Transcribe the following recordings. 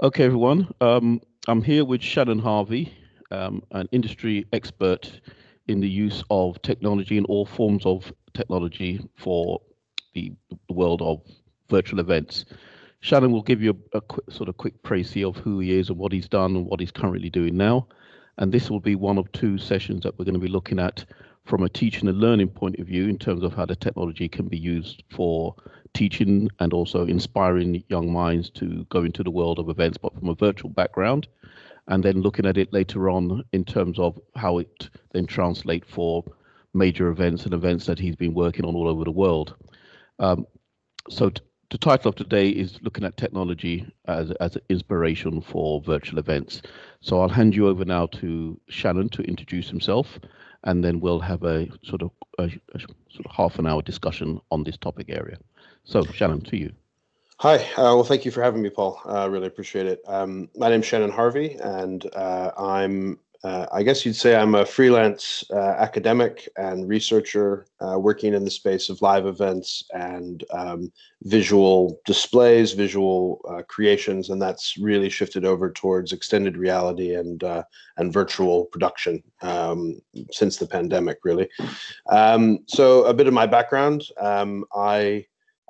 Okay, everyone. Um, I'm here with Shannon Harvey, um, an industry expert in the use of technology and all forms of technology for the, the world of virtual events. Shannon will give you a, a quick, sort of quick précis of who he is and what he's done and what he's currently doing now. And this will be one of two sessions that we're going to be looking at from a teaching and learning point of view in terms of how the technology can be used for teaching and also inspiring young minds to go into the world of events, but from a virtual background. And then looking at it later on in terms of how it then translate for major events and events that he's been working on all over the world. Um, so the title of today is looking at technology as, as an inspiration for virtual events. So I'll hand you over now to Shannon to introduce himself, and then we'll have a sort of a, a sort of half an hour discussion on this topic area. So Shannon, to you. Hi, uh, well, thank you for having me, Paul. I uh, really appreciate it. Um, my name's Shannon Harvey, and uh, I'm uh, I guess you'd say I'm a freelance uh, academic and researcher uh, working in the space of live events and um, visual displays, visual uh, creations, and that's really shifted over towards extended reality and uh, and virtual production um, since the pandemic, really. Um, so a bit of my background: um,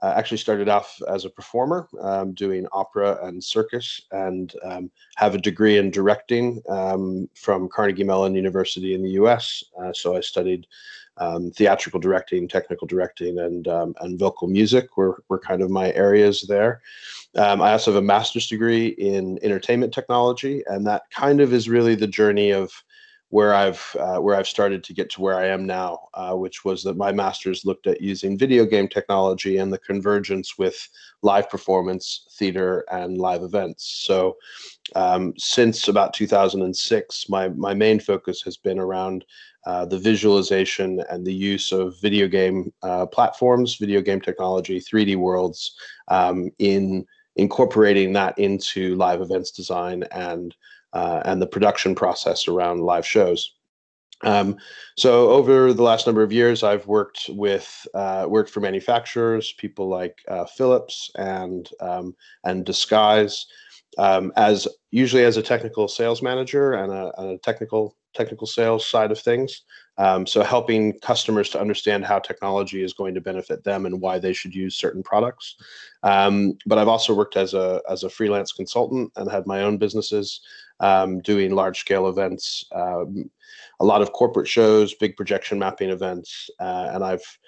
I uh, actually started off as a performer um, doing opera and circus and um, have a degree in directing um, from Carnegie Mellon University in the US. Uh, so I studied um, theatrical directing, technical directing, and, um, and vocal music were, were kind of my areas there. Um, I also have a master's degree in entertainment technology, and that kind of is really the journey of where I've uh, where I've started to get to where I am now, uh, which was that my master's looked at using video game technology and the convergence with live performance, theater, and live events. So, um, since about 2006, my my main focus has been around uh, the visualization and the use of video game uh, platforms, video game technology, 3D worlds, um, in incorporating that into live events design and uh, and the production process around live shows. Um, so over the last number of years, I've worked with uh, worked for manufacturers, people like uh, Philips and um, and Disguise, um, as usually as a technical sales manager and a, a technical technical sales side of things. Um, so helping customers to understand how technology is going to benefit them and why they should use certain products. Um, but I've also worked as a as a freelance consultant and had my own businesses um, doing large scale events, um, a lot of corporate shows, big projection mapping events, uh, and I've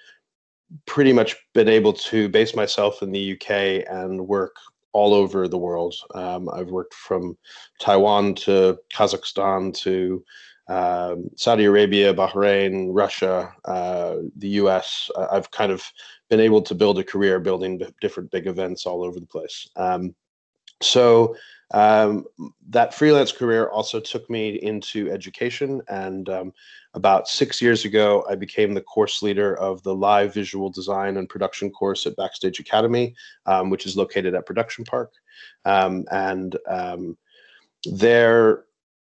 pretty much been able to base myself in the UK and work all over the world. Um, I've worked from Taiwan to Kazakhstan to um, Saudi Arabia, Bahrain, Russia, uh, the US. I've kind of been able to build a career building different big events all over the place. Um, so um, that freelance career also took me into education. And um, about six years ago, I became the course leader of the live visual design and production course at Backstage Academy, um, which is located at Production Park. Um, and um, there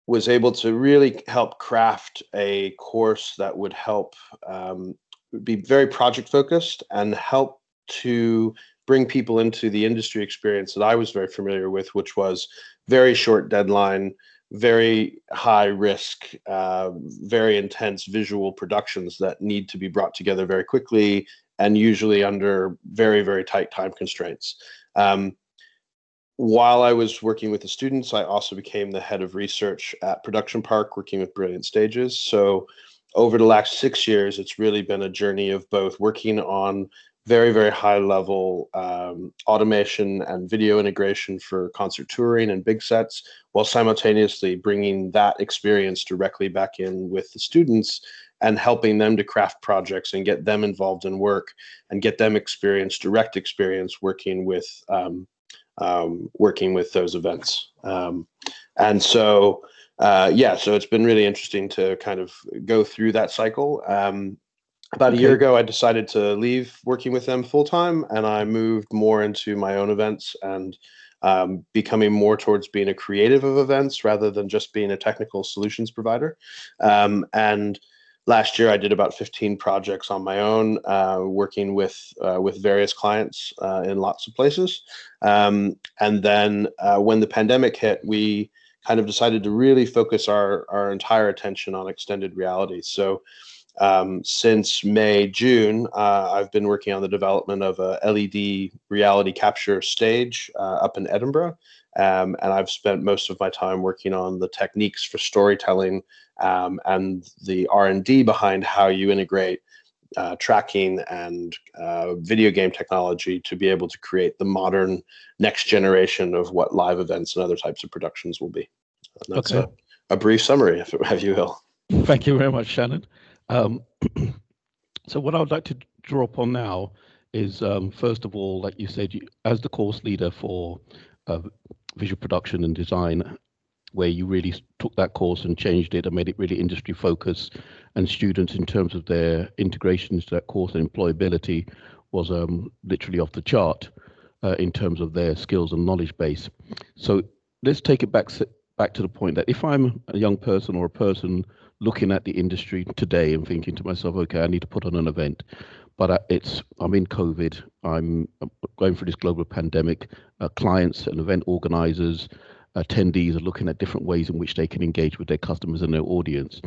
was able to really help craft a course that would help um, be very project focused and help to bring people into the industry experience that I was very familiar with, which was very short deadline, very high risk, uh, very intense visual productions that need to be brought together very quickly and usually under very, very tight time constraints. Um, while I was working with the students, I also became the head of research at Production Park, working with Brilliant Stages. So over the last six years, it's really been a journey of both working on very very high level um, automation and video integration for concert touring and big sets while simultaneously bringing that experience directly back in with the students and helping them to craft projects and get them involved in work and get them experience direct experience working with um, um, working with those events. Um, and so uh, yeah so it's been really interesting to kind of go through that cycle. Um, about a year ago, I decided to leave working with them full time, and I moved more into my own events and um, becoming more towards being a creative of events rather than just being a technical solutions provider. Um, and last year I did about 15 projects on my own, uh, working with uh, with various clients uh, in lots of places. Um, and then uh, when the pandemic hit, we kind of decided to really focus our our entire attention on extended reality. So. Um, since May, June, uh, I've been working on the development of a LED reality capture stage uh, up in Edinburgh. Um, and I've spent most of my time working on the techniques for storytelling um, and the r&d behind how you integrate uh, tracking and uh, video game technology to be able to create the modern next generation of what live events and other types of productions will be. And that's okay. a, a, brief summary, if, if you will. Thank you very much, Shannon. Um, so what I would like to draw upon now is, um, first of all, like you said, you, as the course leader for uh, visual production and design where you really took that course and changed it and made it really industry focused and students in terms of their integration into that course and employability was um, literally off the chart uh, in terms of their skills and knowledge base. So let's take it back back to the point that if i'm a young person or a person looking at the industry today and thinking to myself okay i need to put on an event but it's i'm in covid i'm going through this global pandemic uh, clients and event organizers attendees are looking at different ways in which they can engage with their customers and their audience.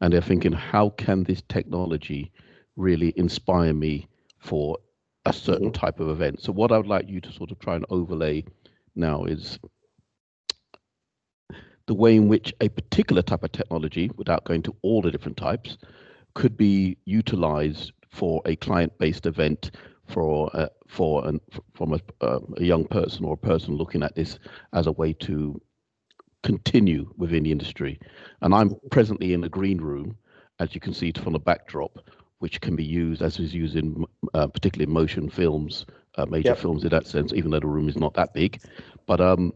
And they're thinking, how can this technology really inspire me for a certain mm-hmm. type of event? So, what I would like you to sort of try and overlay now is the way in which a particular type of technology, without going to all the different types, could be utilized for a client based event for uh, for an, from a, uh, a young person or a person looking at this as a way to continue within the industry. And I'm presently in a green room, as you can see from the backdrop, which can be used as is used in uh, particularly motion films, uh, major yep. films in that sense, even though the room is not that big. But um,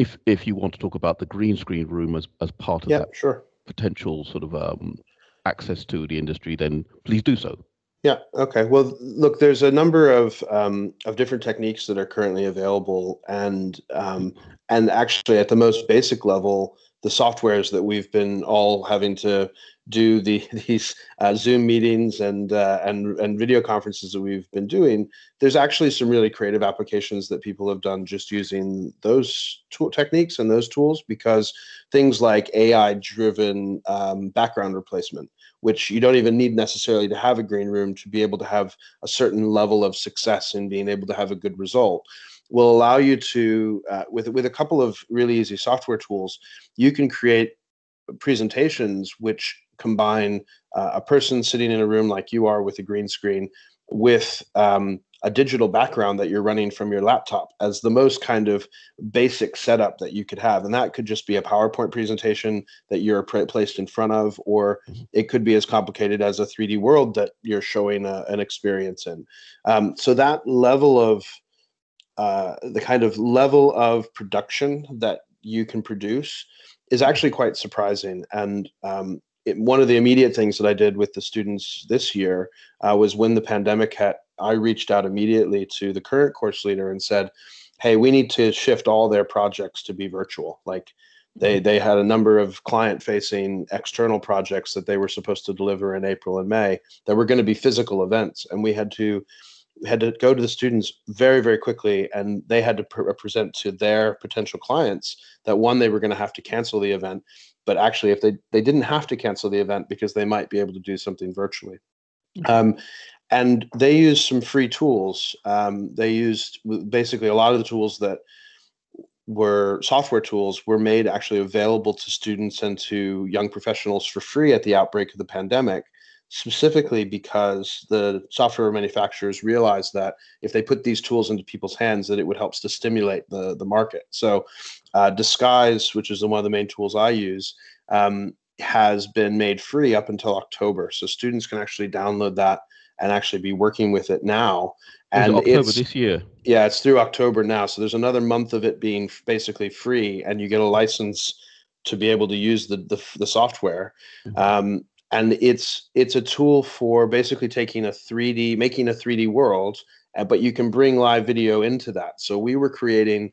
if if you want to talk about the green screen room as as part of yep, that sure. potential sort of um, access to the industry, then please do so. Yeah. Okay. Well, look, there's a number of um, of different techniques that are currently available, and um, and actually, at the most basic level, the softwares that we've been all having to do the these uh, Zoom meetings and uh, and and video conferences that we've been doing, there's actually some really creative applications that people have done just using those tool techniques and those tools because things like AI driven um, background replacement which you don't even need necessarily to have a green room to be able to have a certain level of success in being able to have a good result will allow you to uh, with with a couple of really easy software tools you can create presentations which combine uh, a person sitting in a room like you are with a green screen with um, a digital background that you're running from your laptop as the most kind of basic setup that you could have. And that could just be a PowerPoint presentation that you're placed in front of, or mm-hmm. it could be as complicated as a 3D world that you're showing a, an experience in. Um, so that level of uh, the kind of level of production that you can produce is actually quite surprising. And um, it, one of the immediate things that I did with the students this year uh, was when the pandemic hit, I reached out immediately to the current course leader and said, "Hey, we need to shift all their projects to be virtual. Like they mm-hmm. they had a number of client facing external projects that they were supposed to deliver in April and May that were going to be physical events, and we had to." Had to go to the students very very quickly and they had to pre- present to their potential clients that one they were going to have to cancel the event but actually if they they didn't have to cancel the event because they might be able to do something virtually mm-hmm. um, and they used some free tools. Um, they used basically a lot of the tools that were software tools were made actually available to students and to young professionals for free at the outbreak of the pandemic specifically because the software manufacturers realized that if they put these tools into people's hands that it would help to stimulate the, the market so uh, disguise which is one of the main tools i use um, has been made free up until october so students can actually download that and actually be working with it now. And October this year. Yeah, it's through October now. So there's another month of it being basically free, and you get a license to be able to use the the, the software. Mm-hmm. Um, and it's it's a tool for basically taking a 3D, making a 3D world, uh, but you can bring live video into that. So we were creating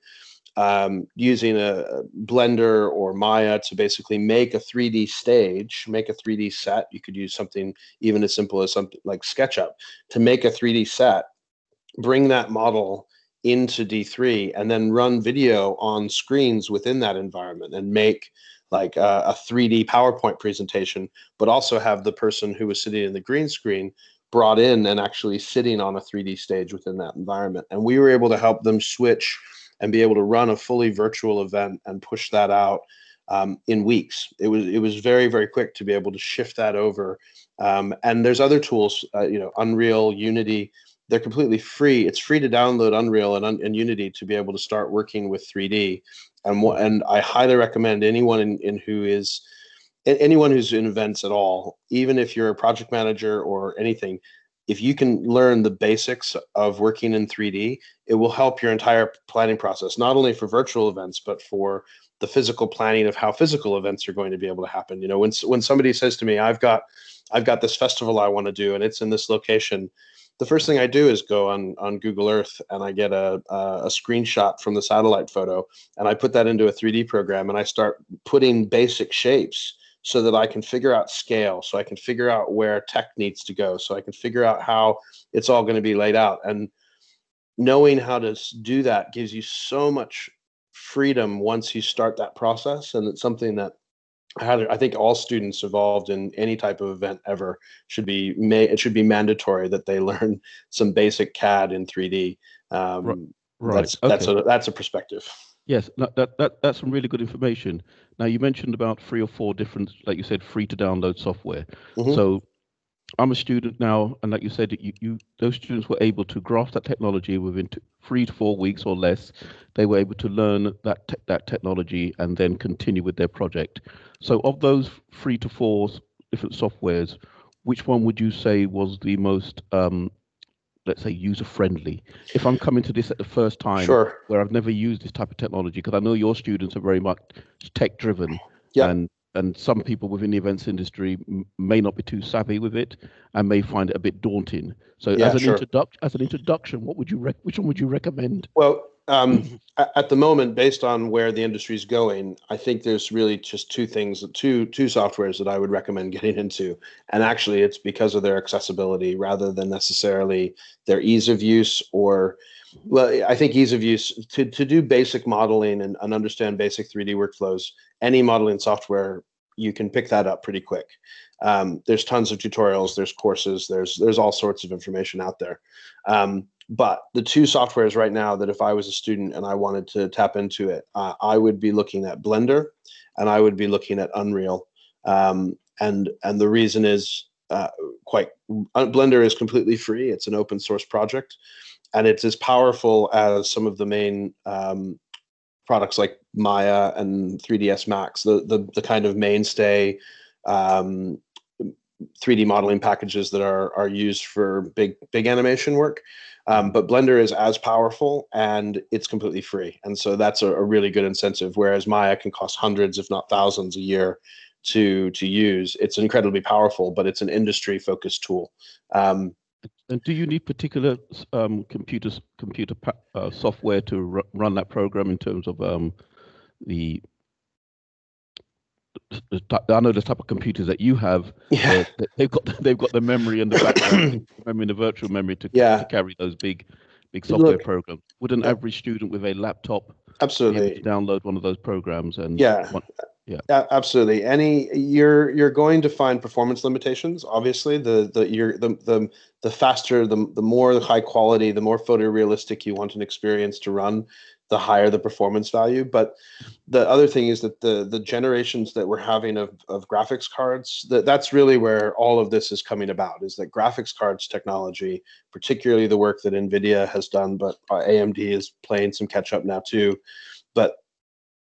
um, using a Blender or Maya to basically make a 3D stage, make a 3D set. You could use something even as simple as something like SketchUp to make a 3D set, bring that model into D3, and then run video on screens within that environment and make like a, a 3D PowerPoint presentation, but also have the person who was sitting in the green screen brought in and actually sitting on a 3D stage within that environment. And we were able to help them switch and be able to run a fully virtual event and push that out um, in weeks. It was it was very very quick to be able to shift that over. Um, and there's other tools, uh, you know, Unreal, Unity. They're completely free. It's free to download Unreal and, and Unity to be able to start working with 3D. And and I highly recommend anyone in, in who is anyone who's in events at all, even if you're a project manager or anything, if you can learn the basics of working in 3D, it will help your entire planning process, not only for virtual events, but for the physical planning of how physical events are going to be able to happen. You know, when when somebody says to me, "I've got, I've got this festival I want to do, and it's in this location," the first thing I do is go on on Google Earth and I get a, a, a screenshot from the satellite photo, and I put that into a 3D program, and I start putting basic shapes so that I can figure out scale, so I can figure out where tech needs to go, so I can figure out how it's all going to be laid out. And knowing how to do that gives you so much freedom once you start that process. And it's something that I think all students involved in any type of event ever should be may it should be mandatory that they learn some basic CAD in 3D. Um, right. That's okay. that's a that's a perspective. Yes, that, that that's some really good information. Now you mentioned about three or four different, like you said, free to download software. Mm-hmm. So I'm a student now, and like you said, you, you those students were able to grasp that technology within two, three to four weeks or less. They were able to learn that te- that technology and then continue with their project. So of those three to four different softwares, which one would you say was the most um, let's say user friendly if i'm coming to this at the first time sure. where i've never used this type of technology because i know your students are very much tech driven yeah. and and some people within the events industry may not be too savvy with it and may find it a bit daunting so yeah, as an sure. introduction as an introduction what would you rec- which one would you recommend well um, at the moment, based on where the industry is going, I think there's really just two things, two two softwares that I would recommend getting into. And actually, it's because of their accessibility rather than necessarily their ease of use or well, I think ease of use to, to do basic modeling and, and understand basic 3D workflows, any modeling software, you can pick that up pretty quick. Um, there's tons of tutorials, there's courses, there's there's all sorts of information out there. Um, but the two softwares right now that if I was a student and I wanted to tap into it, uh, I would be looking at Blender and I would be looking at Unreal. Um, and and the reason is uh, quite Blender is completely free. It's an open source project, and it's as powerful as some of the main um, products like Maya and 3ds Max, the the, the kind of mainstay um, 3D modeling packages that are are used for big big animation work. Um, but Blender is as powerful and it's completely free. And so that's a, a, really good incentive. Whereas Maya can cost hundreds, if not thousands a year to, to use. It's incredibly powerful, but it's an industry focused tool. Um, and do you need particular um, computers, computer uh, software to run that program in terms of um, the I know the type of computers that you have. Yeah. they've got they've got the memory and the background memory and the virtual memory to, yeah. to carry those big big software Look, programs. Would an yeah. average student with a laptop absolutely download one of those programs and yeah yeah absolutely any you're you're going to find performance limitations obviously the the you're the the, the faster the, the more high quality the more photorealistic you want an experience to run the higher the performance value. But the other thing is that the the generations that we're having of, of graphics cards, that, that's really where all of this is coming about, is that graphics cards technology, particularly the work that NVIDIA has done, but uh, AMD is playing some catch up now too. But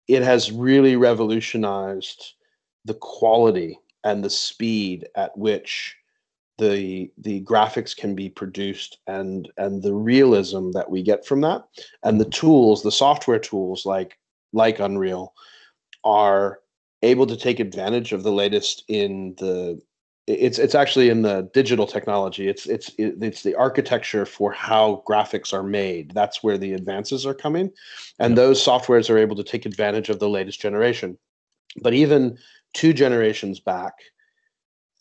it has really revolutionized the quality and the speed at which the the graphics can be produced and and the realism that we get from that. And the tools the software tools like like unreal are able to take advantage of the latest in the it's it's actually in the digital technology. It's it's it's the architecture for how graphics are made. That's where the advances are coming, and those softwares are able to take advantage of the latest generation. But even two generations back,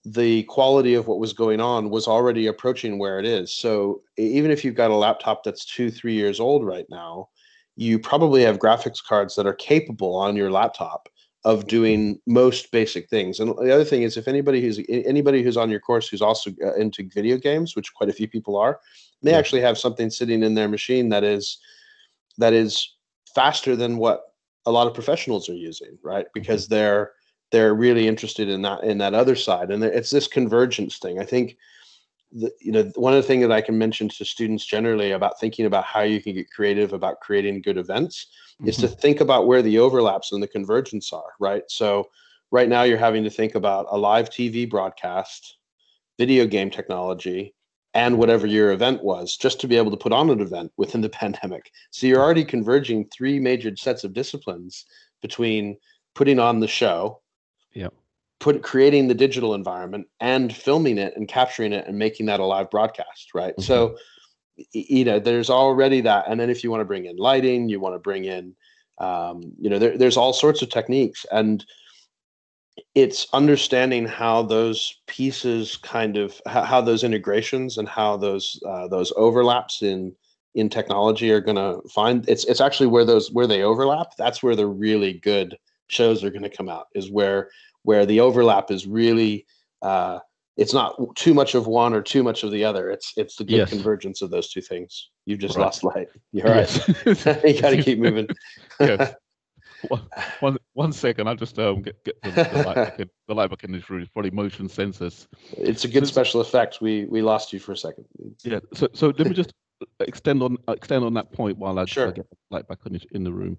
the quality of what was going on was already approaching where it is. So even if you've got a laptop that's two three years old right now, you probably have graphics cards that are capable on your laptop of doing most basic things. And the other thing is, if anybody who's anybody who's on your course who's also uh, into video games, which quite a few people are, may yeah. actually have something sitting in their machine that is that is faster than what a lot of professionals are using, right? Mm-hmm. Because they're they're really interested in that in that other side, and it's this convergence thing. I think. The, you know one of the things that i can mention to students generally about thinking about how you can get creative about creating good events mm-hmm. is to mm-hmm. think about where the overlaps and the convergence are, right? So right now you're having to think about a live TV broadcast, video game technology, and whatever your event was just to be able to put on an event within the pandemic. So you're already converging three major sets of disciplines between putting on the show, put creating the digital environment and filming it and capturing it and making that a live broadcast, right? Mm-hmm. So you know there's already that and then if you want to bring in lighting you want to bring in um, you know there, there's all sorts of techniques and it's understanding how those pieces kind of how, how those integrations and how those uh, those overlaps in in technology are going to find it's it's actually where those where they overlap that's where the really good shows are going to come out is where where the overlap is really uh, it's not too much of one or too much of the other. It's it's the good yes. convergence of those two things. You've just right. lost light. You're right. You got to keep moving. yes. One, one, one second. I'll just um, get, get the, the, light back in, the light back in this room. It's probably motion sensors. It's a good so, special effect. We we lost you for a second. Yeah. So so let me just extend on extend on that point while I, sure. I get the light back in, in the room.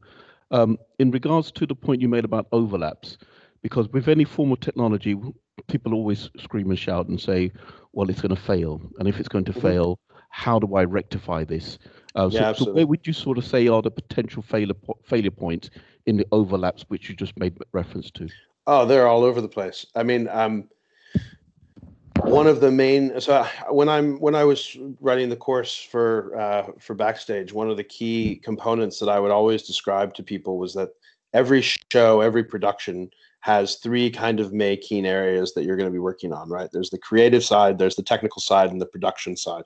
Um, in regards to the point you made about overlaps, because with any form of technology, people always scream and shout and say, well, it's going to fail. And if it's going to mm-hmm. fail, how do I rectify this? Uh, yeah, so, so, where would you sort of say are the potential failure failure points in the overlaps which you just made reference to? Oh, they're all over the place. I mean, um, one of the main so when I'm when I was writing the course for uh, for backstage, one of the key components that I would always describe to people was that every show, every production has three kind of main areas that you're going to be working on, right? There's the creative side, there's the technical side, and the production side.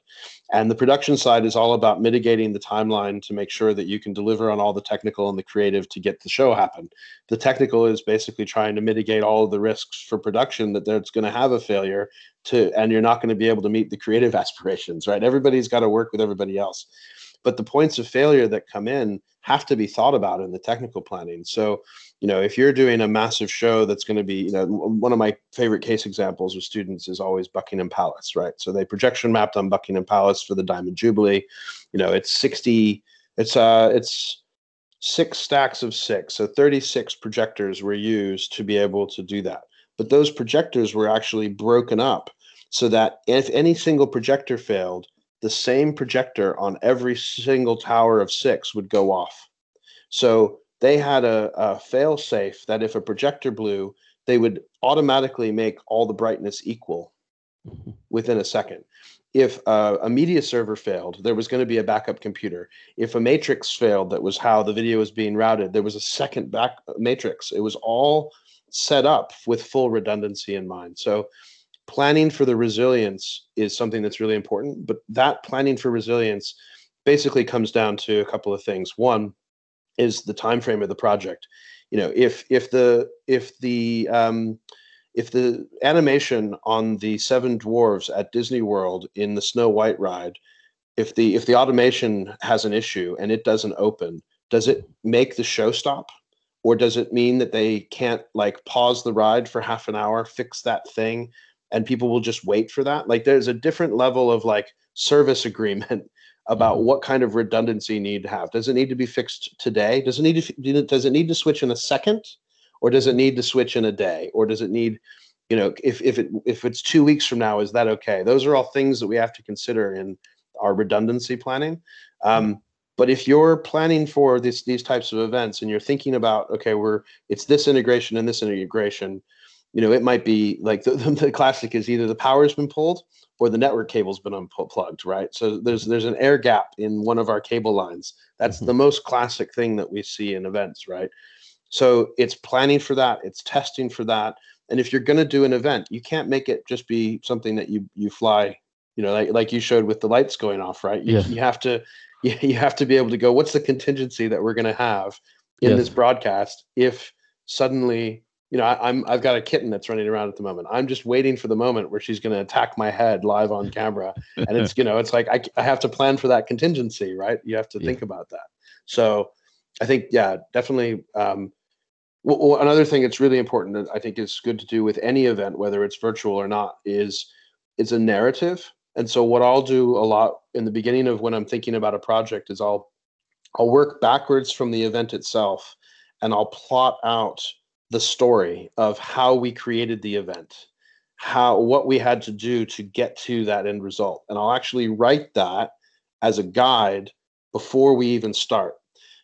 And the production side is all about mitigating the timeline to make sure that you can deliver on all the technical and the creative to get the show happen. The technical is basically trying to mitigate all of the risks for production that there's going to have a failure to, and you're not going to be able to meet the creative aspirations, right? Everybody's got to work with everybody else. But the points of failure that come in have to be thought about in the technical planning. So, you know, if you're doing a massive show that's going to be, you know, one of my favorite case examples with students is always Buckingham Palace, right? So they projection mapped on Buckingham Palace for the Diamond Jubilee. You know, it's 60, it's uh it's six stacks of six. So 36 projectors were used to be able to do that. But those projectors were actually broken up so that if any single projector failed, the same projector on every single tower of six would go off. So they had a, a fail safe that if a projector blew, they would automatically make all the brightness equal within a second. If uh, a media server failed, there was going to be a backup computer. If a matrix failed, that was how the video was being routed, there was a second back matrix. It was all set up with full redundancy in mind. So planning for the resilience is something that's really important but that planning for resilience basically comes down to a couple of things. One is the time frame of the project. You know if if the if the um, if the animation on the seven dwarves at disney world in the snow white ride if the if the automation has an issue and it doesn't open does it make the show stop? Or does it mean that they can't like pause the ride for half an hour fix that thing and people will just wait for that. Like there's a different level of like service agreement about mm-hmm. what kind of redundancy you need to have. Does it need to be fixed today? Does it need to does it need to switch in a second or does it need to switch in a day? Or does it need you know if if it if it's two weeks from now is that okay? Those are all things that we have to consider in our redundancy planning. Um, but if you're planning for this these types of events and you're thinking about okay we're it's this integration and this integration you know, it might be like the, the classic is either the power's been pulled or the network cable's been unplugged, right? So there's there's an air gap in one of our cable lines. That's mm-hmm. the most classic thing that we see in events, right? So it's planning for that, it's testing for that. And if you're going to do an event, you can't make it just be something that you you fly, you know, like, like you showed with the lights going off, right? You, yes. you have to you, you have to be able to go, what's the contingency that we're going to have in yes. this broadcast if suddenly you know, I, am I've got a kitten that's running around at the moment. I'm just waiting for the moment where she's going to attack my head live on camera, and it's you know, it's like I, I have to plan for that contingency, right? You have to yeah. think about that. So, I think yeah, definitely. Um, well, another thing that's really important that I think is good to do with any event, whether it's virtual or not, is is a narrative. And so, what I'll do a lot in the beginning of when I'm thinking about a project is I'll I'll work backwards from the event itself, and I'll plot out the story of how we created the event, how what we had to do to get to that end result. And I'll actually write that as a guide before we even start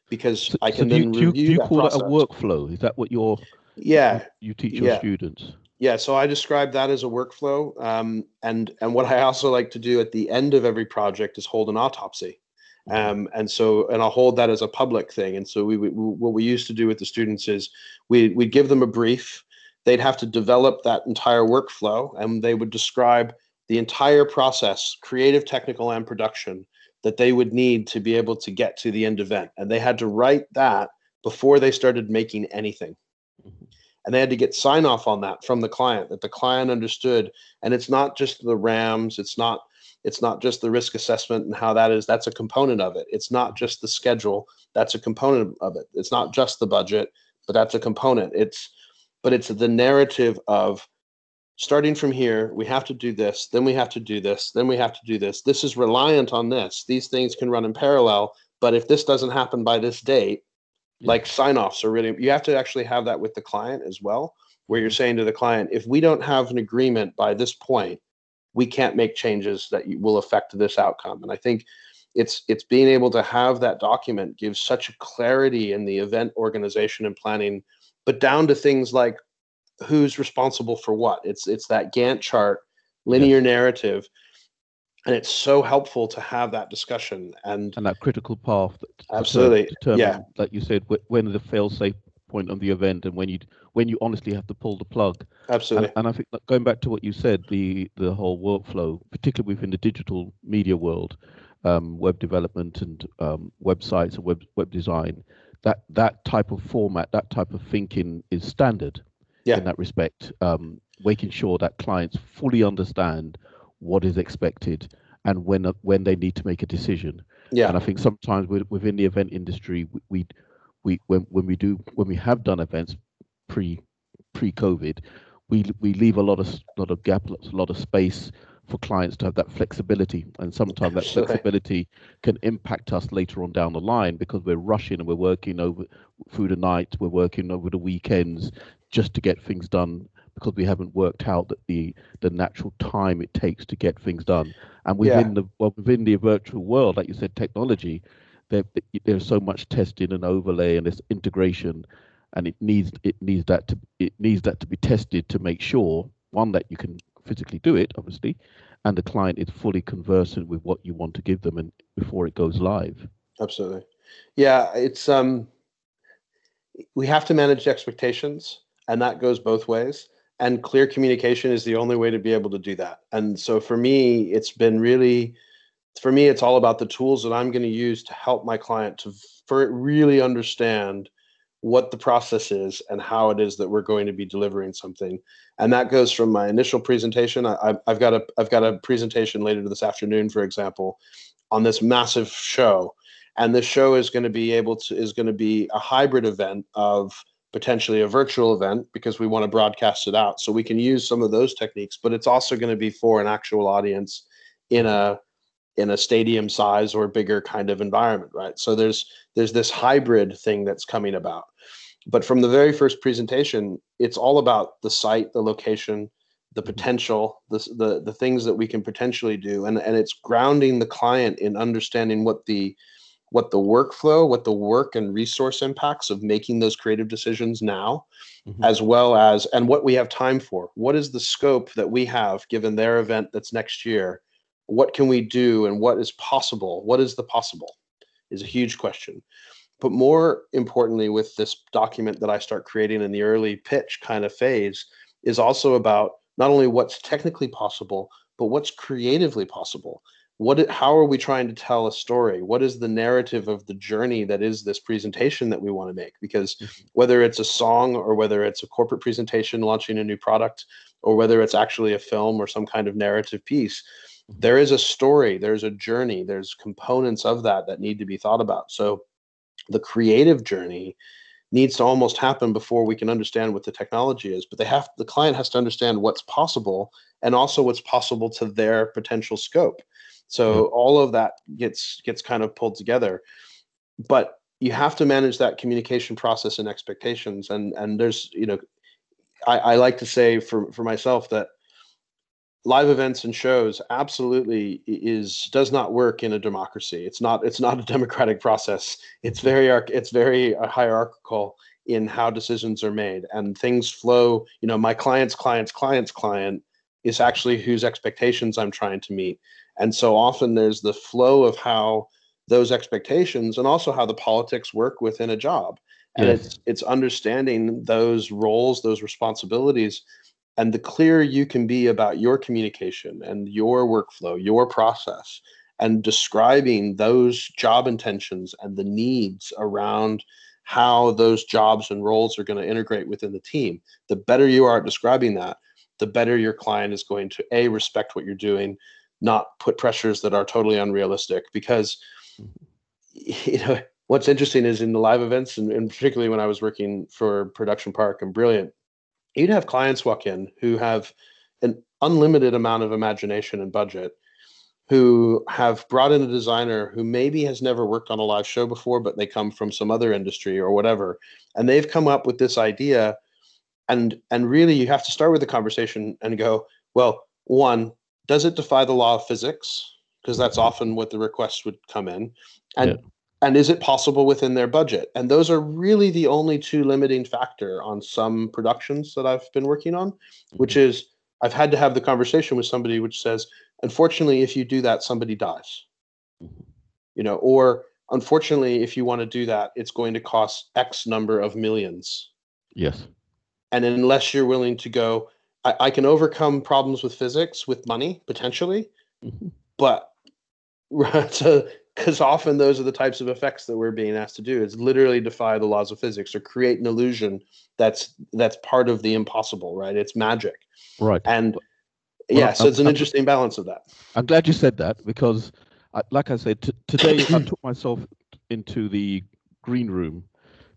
because so, I can so then do you, review do you, that call process. that a workflow? Is that what you're yeah you teach your yeah. students? Yeah, so I describe that as a workflow, um, and and what I also like to do at the end of every project is hold an autopsy. Um, and so, and I'll hold that as a public thing. And so, we, we, what we used to do with the students is we we'd give them a brief. They'd have to develop that entire workflow, and they would describe the entire process, creative, technical, and production that they would need to be able to get to the end event. And they had to write that before they started making anything. Mm-hmm. And they had to get sign off on that from the client that the client understood. And it's not just the RAMs, it's not it's not just the risk assessment and how that is that's a component of it. It's not just the schedule that's a component of it. It's not just the budget but that's a component. It's but it's the narrative of starting from here we have to do this then we have to do this then we have to do this. This is reliant on this. These things can run in parallel but if this doesn't happen by this date yeah. like sign offs are really you have to actually have that with the client as well where you're saying to the client if we don't have an agreement by this point we can't make changes that will affect this outcome. And I think it's it's being able to have that document gives such a clarity in the event organization and planning, but down to things like who's responsible for what. It's it's that Gantt chart, linear narrative. And it's so helpful to have that discussion and and that critical path that absolutely determine, yeah like you said when the fail safe point of the event and when you when you honestly have to pull the plug. Absolutely. And, and, I think going back to what you said, the the whole workflow, particularly within the digital media world, um, web development and um, websites and web web design, that that type of format, that type of thinking is standard. Yeah. In that respect, um, making sure that clients fully understand what is expected and when when they need to make a decision. Yeah. And I think sometimes within the event industry, we, we we when when we do when we have done events pre pre COVID, we we leave a lot of lot of gap, a lot of space for clients to have that flexibility, and sometimes that flexibility can impact us later on down the line because we're rushing and we're working over through the night, we're working over the weekends just to get things done because we haven't worked out that the the natural time it takes to get things done. And within yeah. the well, within the virtual world, like you said, technology, there, there's so much testing and overlay and this integration and it needs it needs that to it needs that to be tested to make sure one that you can physically do it obviously and the client is fully conversant with what you want to give them and before it goes live. Absolutely. Yeah it's um we have to manage expectations and that goes both ways and clear communication is the only way to be able to do that. And so for me it's been really for me, it's all about the tools that I'm going to use to help my client to for really understand what the process is and how it is that we're going to be delivering something. And that goes from my initial presentation. I, have got a I've got a presentation later this afternoon, for example, on this massive show. And this show is going to be able to is going to be a hybrid event of potentially a virtual event because we want to broadcast it out. So we can use some of those techniques, but it's also going to be for an actual audience in a in a stadium size or bigger kind of environment right so there's there's this hybrid thing that's coming about but from the very first presentation it's all about the site the location the potential the, the the things that we can potentially do and and it's grounding the client in understanding what the what the workflow, what the work and resource impacts of making those creative decisions now, mm-hmm. as well as, and what we have time for. What is the scope that we have given their event that's next year? What can we do and what is possible? What is the possible is a huge question. But more importantly, with this document that I start creating in the early pitch kind of phase, is also about not only what's technically possible, but what's creatively possible what how are we trying to tell a story what is the narrative of the journey that is this presentation that we want to make because mm-hmm. whether it's a song or whether it's a corporate presentation launching a new product or whether it's actually a film or some kind of narrative piece. There is a story there's a journey there's components of that that need to be thought about so the creative journey needs to almost happen before we can understand what the technology is but they have the client has to understand what's possible and also what's possible to their potential scope so mm-hmm. all of that gets gets kind of pulled together. But you have to manage that communication process and expectations. And and there's, you know, I, I like to say for, for myself that live events and shows absolutely is does not work in a democracy it's not it's not a democratic process it's very it's very uh, hierarchical in how decisions are made and things flow you know my client's client's client's client is actually whose expectations i'm trying to meet and so often there's the flow of how those expectations and also how the politics work within a job. And yes. it's it's understanding those roles, those responsibilities, and the clearer you can be about your communication and your workflow, your process, and describing those job intentions and the needs around how those jobs and roles are going to integrate within the team. The better you are at describing that, the better your client is going to a respect what you're doing not put pressures that are totally unrealistic because mm-hmm. you know what's interesting is in the live events and, and, particularly when i was working for production park and brilliant you'd have clients walk in who have an unlimited amount of imagination and budget who have brought in a designer who maybe has never worked on a live show before but they come from some other industry or whatever and they've come up with this idea and and really you have to start with the conversation and go well one does it defy the law of physics? Because that's often what the request would come in. And yeah. And is it possible within their budget? And those are really the only two limiting factor on some productions that I've been working on, which mm-hmm. is I've had to have the conversation with somebody which says, unfortunately, if you do that, somebody dies. Mm-hmm. You know, or unfortunately, if you want to do that, it's going to cost X number of millions. Yes. And unless you're willing to go, I, I can overcome problems with physics with money potentially, mm-hmm. but because often those are the types of effects that we're being asked to do. It's literally defy the laws of physics or create an illusion that's that's part of the impossible, right? It's magic, right? And well, yeah, so it's an I'm, interesting balance of that. I'm glad you said that because, I, like I said, t- today I took myself into the green room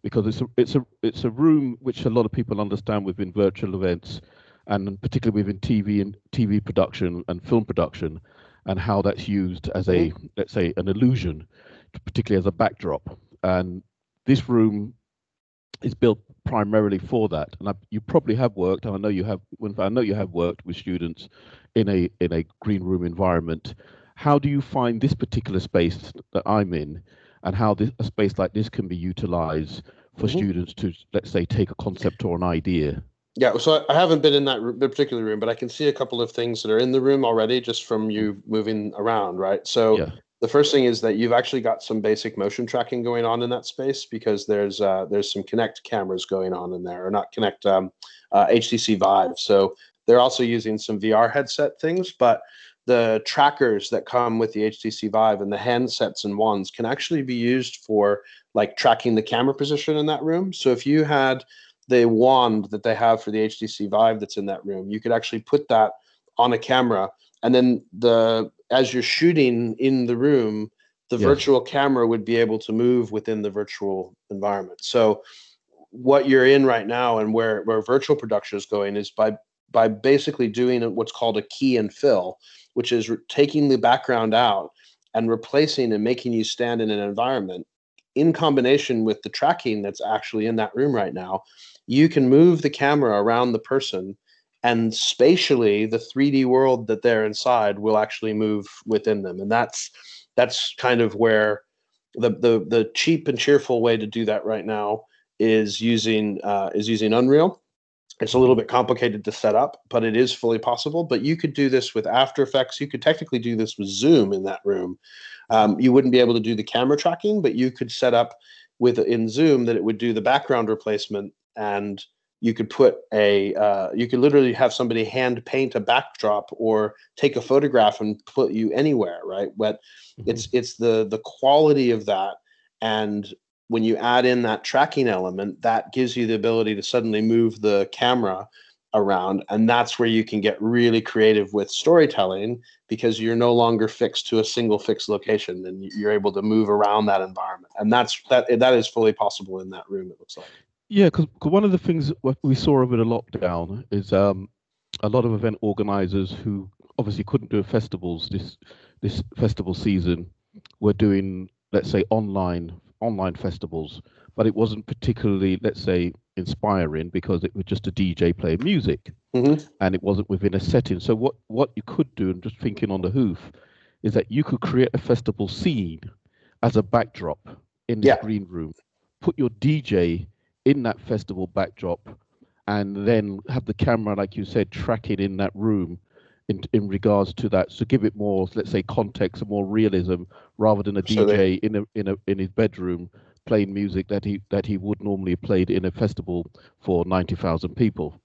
because it's a it's a it's a room which a lot of people understand within virtual events and particularly within TV and TV production and film production, and how that's used as a let's say an illusion, particularly as a backdrop. And this room is built primarily for that. And I, you probably have worked, and I know you have. I know you have worked with students in a in a green room environment. How do you find this particular space that I'm in, and how this, a space like this can be utilized for mm-hmm. students to let's say take a concept or an idea yeah, so I haven't been in that particular room, but I can see a couple of things that are in the room already just from you moving around, right? So yeah. the first thing is that you've actually got some basic motion tracking going on in that space because there's uh, there's some Kinect cameras going on in there, or not Kinect um, uh, HTC Vive. So they're also using some VR headset things, but the trackers that come with the HTC Vive and the handsets and wands can actually be used for like tracking the camera position in that room. So if you had the wand that they have for the HTC Vive that's in that room. You could actually put that on a camera, and then the as you're shooting in the room, the virtual camera would be able to move within the virtual environment. So what you're in right now and where where virtual production is going is by by basically doing what's called a key and fill, which is re- taking the background out and replacing and making you stand in an environment in combination with the tracking that's actually in that room right now you can move the camera around the person and spatially the 3d world that they're inside will actually move within them and that's that's kind of where the the the cheap and cheerful way to do that right now is using uh, is using Unreal. It's a little bit complicated to set up, but it is fully possible. But you could do this with After Effects. You could technically do this with Zoom in that room. Um, you wouldn't be able to do the camera tracking, but you could set up with in Zoom that it would do the background replacement and you could put a uh, you could literally have somebody hand paint a backdrop or take a photograph and put you anywhere right but mm-hmm. it's it's the the quality of that and when you add in that tracking element that gives you the ability to suddenly move the camera around and that's where you can get really creative with storytelling because you're no longer fixed to a single fixed location and you're able to move around that environment and that's that that is fully possible in that room it looks like. Yeah, because one of the things we saw over the lockdown is um, a lot of event organizers who obviously couldn't do festivals this this festival season were doing, let's say, online online festivals, but it wasn't particularly, let's say, inspiring because it was just a DJ playing music, mm-hmm. and it wasn't within a setting. So what what you could do, and just thinking on the hoof, is that you could create a festival scene as a backdrop in the yeah. green room, put your DJ in that festival backdrop and then have the camera, like you said, track it in that room in in regards to that. So give it more, let's say, context and more realism, rather than a DJ in a in a in his bedroom playing music that he that he would normally have played in a festival for ninety thousand people.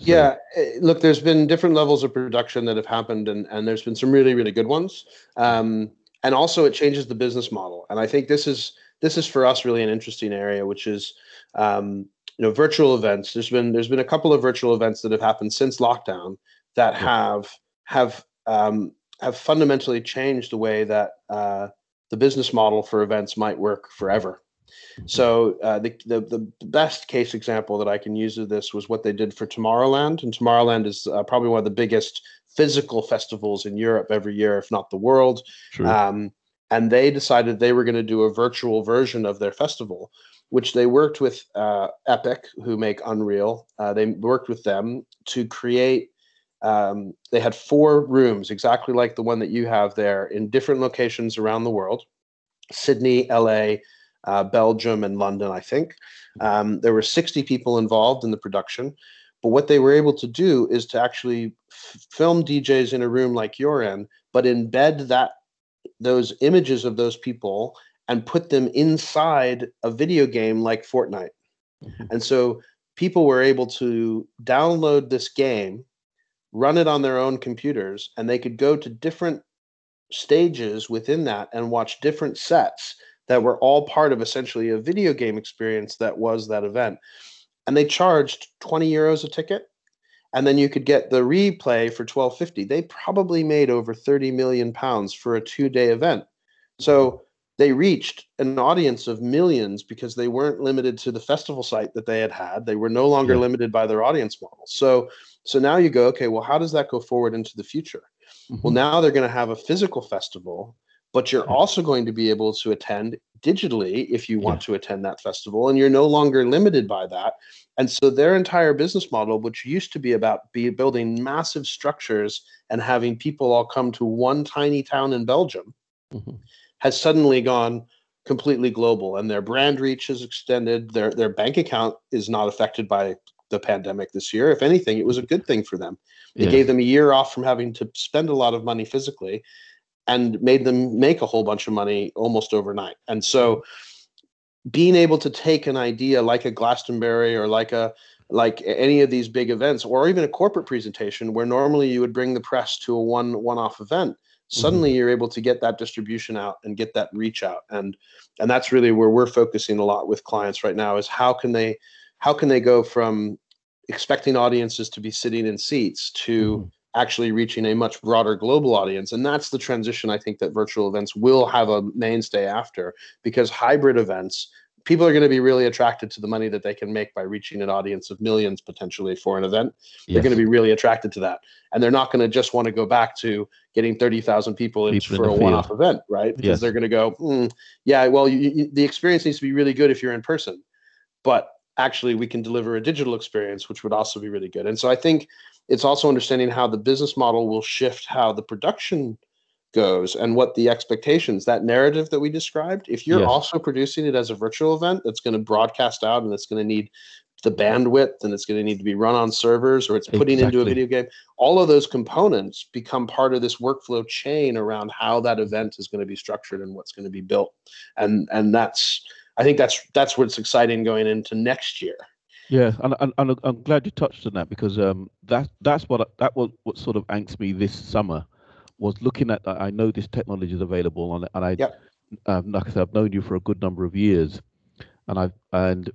Yeah. Eh, look, there's been different levels of production that have happened, and and there's been some really really good ones. Um, and also, it changes the business model, and I think this is this is for us really an interesting area, which is um, you know virtual events. There's been there's been a couple of virtual events that have happened since lockdown that have have um, have fundamentally changed the way that uh, the business model for events might work forever. Mm-hmm. So uh, the, the the best case example that I can use of this was what they did for Tomorrowland, and Tomorrowland is uh, probably one of the biggest physical festivals in Europe every year, if not the world. Um, and they decided they were going to do a virtual version of their festival, which they worked with uh, Epic, who make Unreal. Uh, they worked with them to create. Um, they had four rooms, exactly like the one that you have there, in different locations around the world: Sydney, LA, uh, Belgium, and London. I think um, there were 60 people involved in the production. But what they were able to do is to actually f- film DJs in a room like you're in, but embed that those images of those people and put them inside a video game like Fortnite. Mm-hmm. And so people were able to download this game, run it on their own computers, and they could go to different stages within that and watch different sets that were all part of essentially a video game experience that was that event. And they charged 20 euros a ticket and then you could get the replay for 1250 they probably made over 30 million pounds for a two-day event so they reached an audience of millions because they weren't limited to the festival site that they had had they were no longer yeah. limited by their audience model so so now you go okay well how does that go forward into the future mm-hmm. well now they're going to have a physical festival but you're also going to be able to attend digitally if you want yeah. to attend that festival and you're no longer limited by that and so their entire business model which used to be about be building massive structures and having people all come to one tiny town in belgium mm-hmm. has suddenly gone completely global and their brand reach is extended their their bank account is not affected by the pandemic this year if anything it was a good thing for them it yeah. gave them a year off from having to spend a lot of money physically and made them make a whole bunch of money almost overnight. And so being able to take an idea like a Glastonbury or like a like any of these big events or even a corporate presentation where normally you would bring the press to a one one-off event suddenly mm-hmm. you're able to get that distribution out and get that reach out and and that's really where we're focusing a lot with clients right now is how can they how can they go from expecting audiences to be sitting in seats to mm-hmm actually reaching a much broader global audience. And that's the transition I think that virtual events will have a mainstay after because hybrid events, people are going to be really attracted to the money that they can make by reaching an audience of millions potentially for an event. Yes. They're going to be really attracted to that. And they're not going to just want to go back to getting 30,000 people, in for a one off event, right? Because yes. they're going to go, mm, yeah, well, you, you, the experience needs to be really good if you're in person. But actually, we can deliver a digital experience, which would also be really good. And so I think it's also understanding how the business model will shift how the production goes and what the expectations that narrative that we described if you're Yes. also producing it as a virtual event that's going to broadcast out and it's going to need the bandwidth and it's going to need to be run on servers or it's putting into a video game all of those components become part of this workflow chain around how that event is going to be structured and what's going to be built and and that's i think that's that's what's exciting going into next year Yeah, and, and, and I'm glad you touched on that because um, that that's what that was what sort of angst me this summer was looking at. I know this technology is available, and, and I, Yep. um, like I said, I've known you for a good number of years, and I and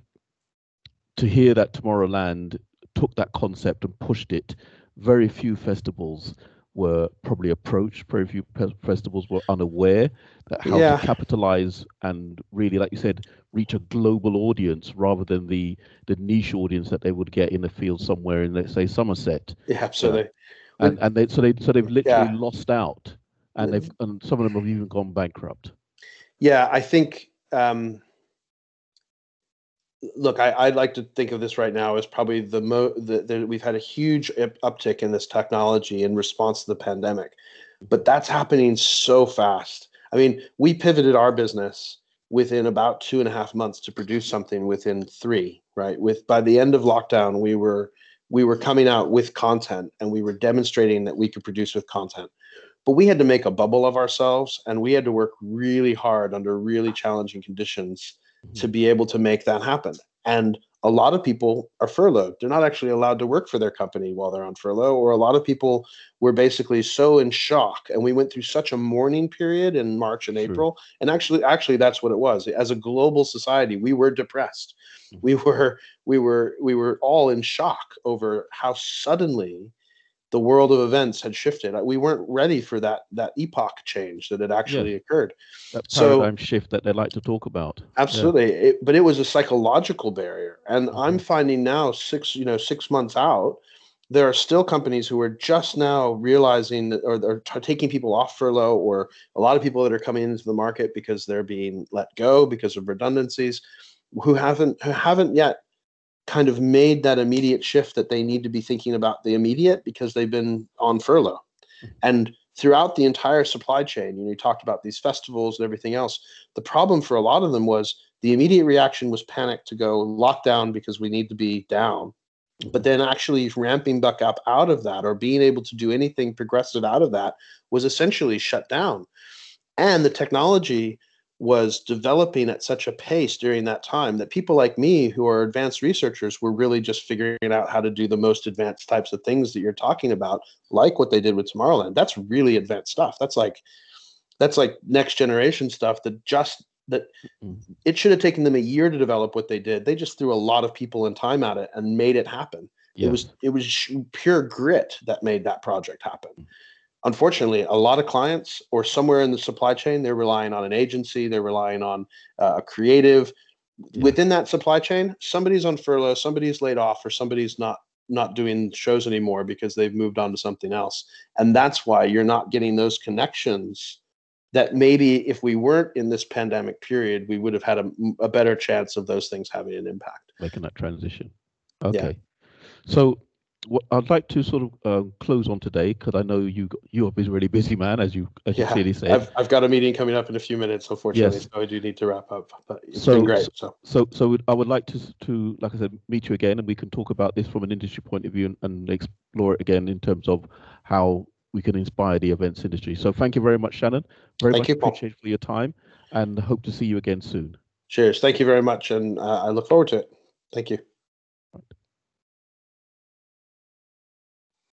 to hear that Tomorrowland took that concept and pushed it. Very few festivals were probably approached. Very few festivals were unaware that how Yeah. to capitalize and really, like you said, reach a global audience rather than the the niche audience that they would get in the field somewhere in, let's say, Somerset. yeah absolutely And and they so they so they've literally Yeah. lost out, and they've and some of them have even gone bankrupt. Yeah, I think. Um, look, I, I'd like to think of this right now as probably the mo. The, the, we've had a huge uptick in this technology in response to the pandemic, but that's happening so fast. I mean, we pivoted our business within about two and a half months to produce something within three. Right, with by the end of lockdown, we were we were coming out with content and we were demonstrating that we could produce with content but we had to make a bubble of ourselves and we had to work really hard under really challenging conditions to be able to make that happen. And a lot of people are furloughed. They're not actually allowed to work for their company while they're on furlough or a lot of people were basically so in shock. And we went through such a mourning period in march and april. And actually actually that's what it was. As a global society we were depressed. Mhm. we were we were we were all in shock over how suddenly the world of events had shifted. We weren't ready for that that epoch change that had actually occurred. That So- paradigm shift that they like to talk about. Yeah. Absolutely, it, but it was a psychological barrier, and I'm Mhm. finding now six you know six months out, there are still companies who are just now realizing that, or they're t- taking people off furlough, or a lot of people that are coming into the market because they're being let go because of redundancies, who haven't who haven't yet kind of made that immediate shift that they need to be thinking about the immediate because they've been on furlough. And throughout the entire supply chain, you know, you talked about these festivals and everything else. The problem for a lot of them was the immediate reaction was panic to go lockdown because we need to be down. But then actually ramping back up out of that or being able to do anything progressive out of that was essentially shut down. And the technology was developing at such a pace during that time that people like me who are advanced researchers were really just figuring out how to do the most advanced types of things that you're talking about like what they did with tomorrowland. That's really advanced stuff. That's like that's like next generation stuff that just that Mhm. it should have taken them a year to develop what they did. They just threw a lot of people and time at it and made it happen. Yeah. it was it was pure grit that made that project happen unfortunately a lot of clients or somewhere in the supply chain they're relying on an agency they're relying on uh, a creative Yeah. within that supply chain somebody's on furlough somebody's laid off or somebody's not not doing shows anymore because they've moved on to something else and that's why you're not getting those connections that maybe if we weren't in this pandemic period we would have had a, a better chance of those things having an impact making that transition. Yeah. Okay. So what I'd like to sort of uh, close on today because I know you you are a really busy man, as you as you Yeah, clearly said. I've, I've got a meeting coming up in a few minutes unfortunately Yes. so i do need to wrap up but it's So- been great so So so I would like to to like I said meet you again and we can talk about this from an industry point of view and, and explore it again in terms of how we can inspire the events industry. So thank you very much, Shannon. Very Thank much you, Paul. appreciated for your time and hope to see you again soon. cheers thank you very much and uh, i look forward to it thank you